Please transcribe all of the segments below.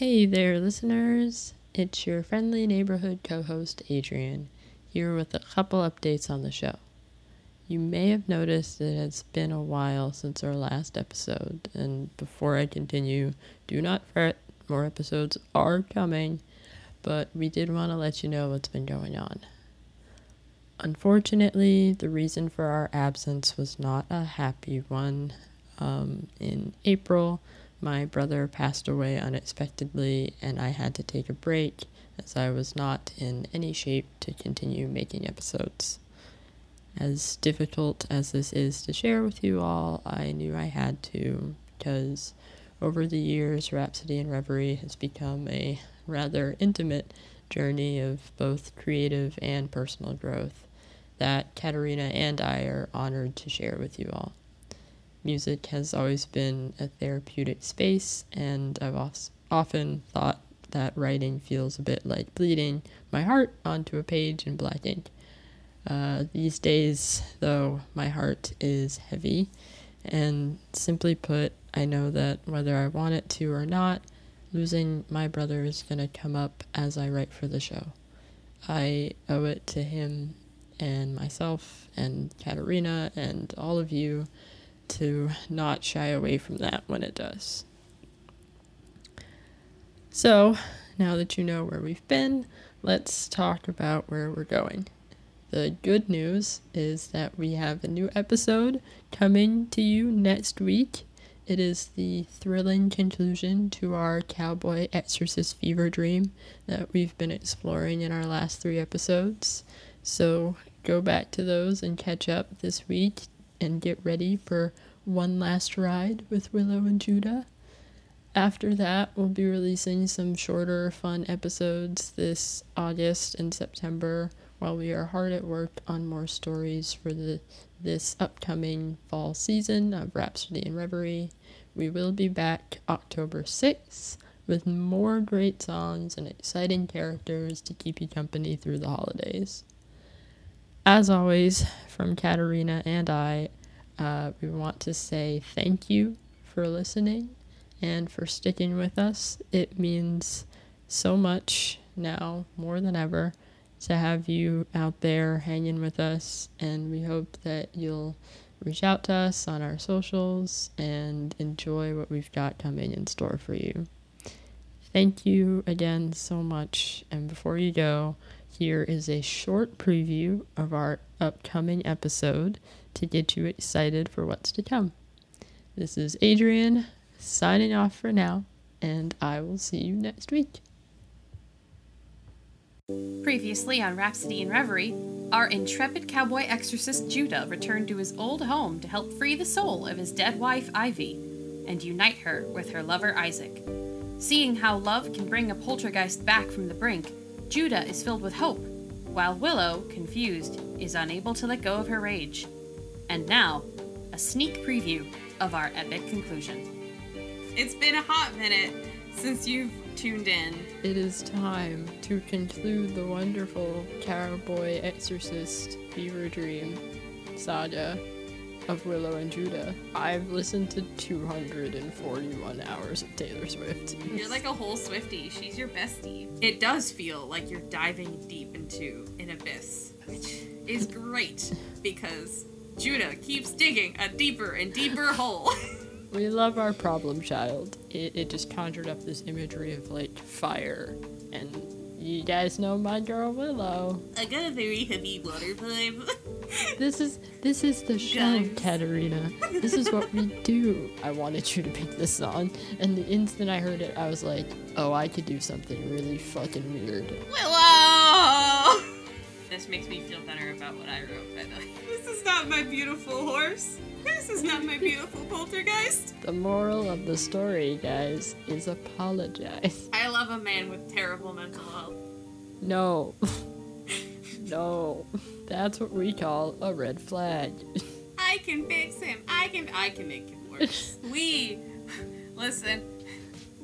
Hey there, listeners. It's your friendly neighborhood co host, Adrian, here with a couple updates on the show. You may have noticed it has been a while since our last episode, and before I continue, do not fret, more episodes are coming, but we did want to let you know what's been going on. Unfortunately, the reason for our absence was not a happy one. Um, in April, my brother passed away unexpectedly, and I had to take a break as I was not in any shape to continue making episodes. As difficult as this is to share with you all, I knew I had to because over the years, Rhapsody and Reverie has become a rather intimate journey of both creative and personal growth that Katerina and I are honored to share with you all. Music has always been a therapeutic space, and I've often thought that writing feels a bit like bleeding my heart onto a page in black ink. Uh, these days, though, my heart is heavy, and simply put, I know that whether I want it to or not, losing my brother is going to come up as I write for the show. I owe it to him and myself and Katerina and all of you to not shy away from that when it does. So, now that you know where we've been, let's talk about where we're going. The good news is that we have a new episode coming to you next week. It is the thrilling conclusion to our cowboy exorcist fever dream that we've been exploring in our last three episodes. So go back to those and catch up this week and get ready for one last ride with Willow and Judah. After that, we'll be releasing some shorter, fun episodes this August and September while we are hard at work on more stories for the this upcoming fall season of Rhapsody and Reverie. We will be back October 6th with more great songs and exciting characters to keep you company through the holidays. As always, from Katerina and I, uh, we want to say thank you for listening and for sticking with us. It means so much now, more than ever, to have you out there hanging with us, and we hope that you'll reach out to us on our socials and enjoy what we've got coming in store for you. Thank you again so much, and before you go, here is a short preview of our upcoming episode to get you excited for what's to come. This is Adrian signing off for now, and I will see you next week. Previously on Rhapsody and Reverie, our intrepid cowboy exorcist Judah returned to his old home to help free the soul of his dead wife Ivy and unite her with her lover Isaac. Seeing how love can bring a poltergeist back from the brink, Judah is filled with hope, while Willow, confused, is unable to let go of her rage. And now, a sneak preview of our epic conclusion. It's been a hot minute since you've tuned in. It is time to conclude the wonderful Cowboy Exorcist Fever Dream saga of Willow and Judah. I've listened to 241 hours of Taylor Swift. You're like a whole Swiftie. She's your bestie. It does feel like you're diving deep into an abyss, which is great because Judah keeps digging a deeper and deeper hole. we love our problem child. It, it just conjured up this imagery of like fire and you guys know my girl Willow. I got a very heavy water pipe. this is this is the show, Katerina. This is what we do. I wanted you to pick this song, and the instant I heard it, I was like, "Oh, I could do something really fucking weird." Willow. This makes me feel better about what I wrote. By the way, this is not my beautiful horse. This is not my beautiful poltergeist. The moral of the story, guys, is apologize. I love a man with terrible mental health. No. no. That's what we call a red flag. I can fix him. I can I can make him worse. we listen.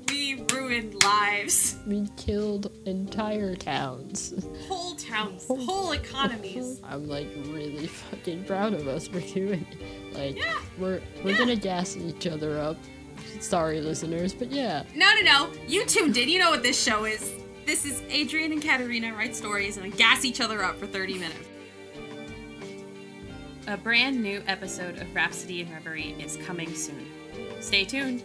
We ruined lives. We killed entire towns. Whole towns, whole, whole economies. I'm like really fucking proud of us for doing it. Like yeah. we're we're yeah. gonna gas each other up Sorry, listeners, but yeah. No, no, no. You tuned in. You know what this show is. This is Adrian and Katerina write stories and gas each other up for 30 minutes. A brand new episode of Rhapsody and Reverie is coming soon. Stay tuned.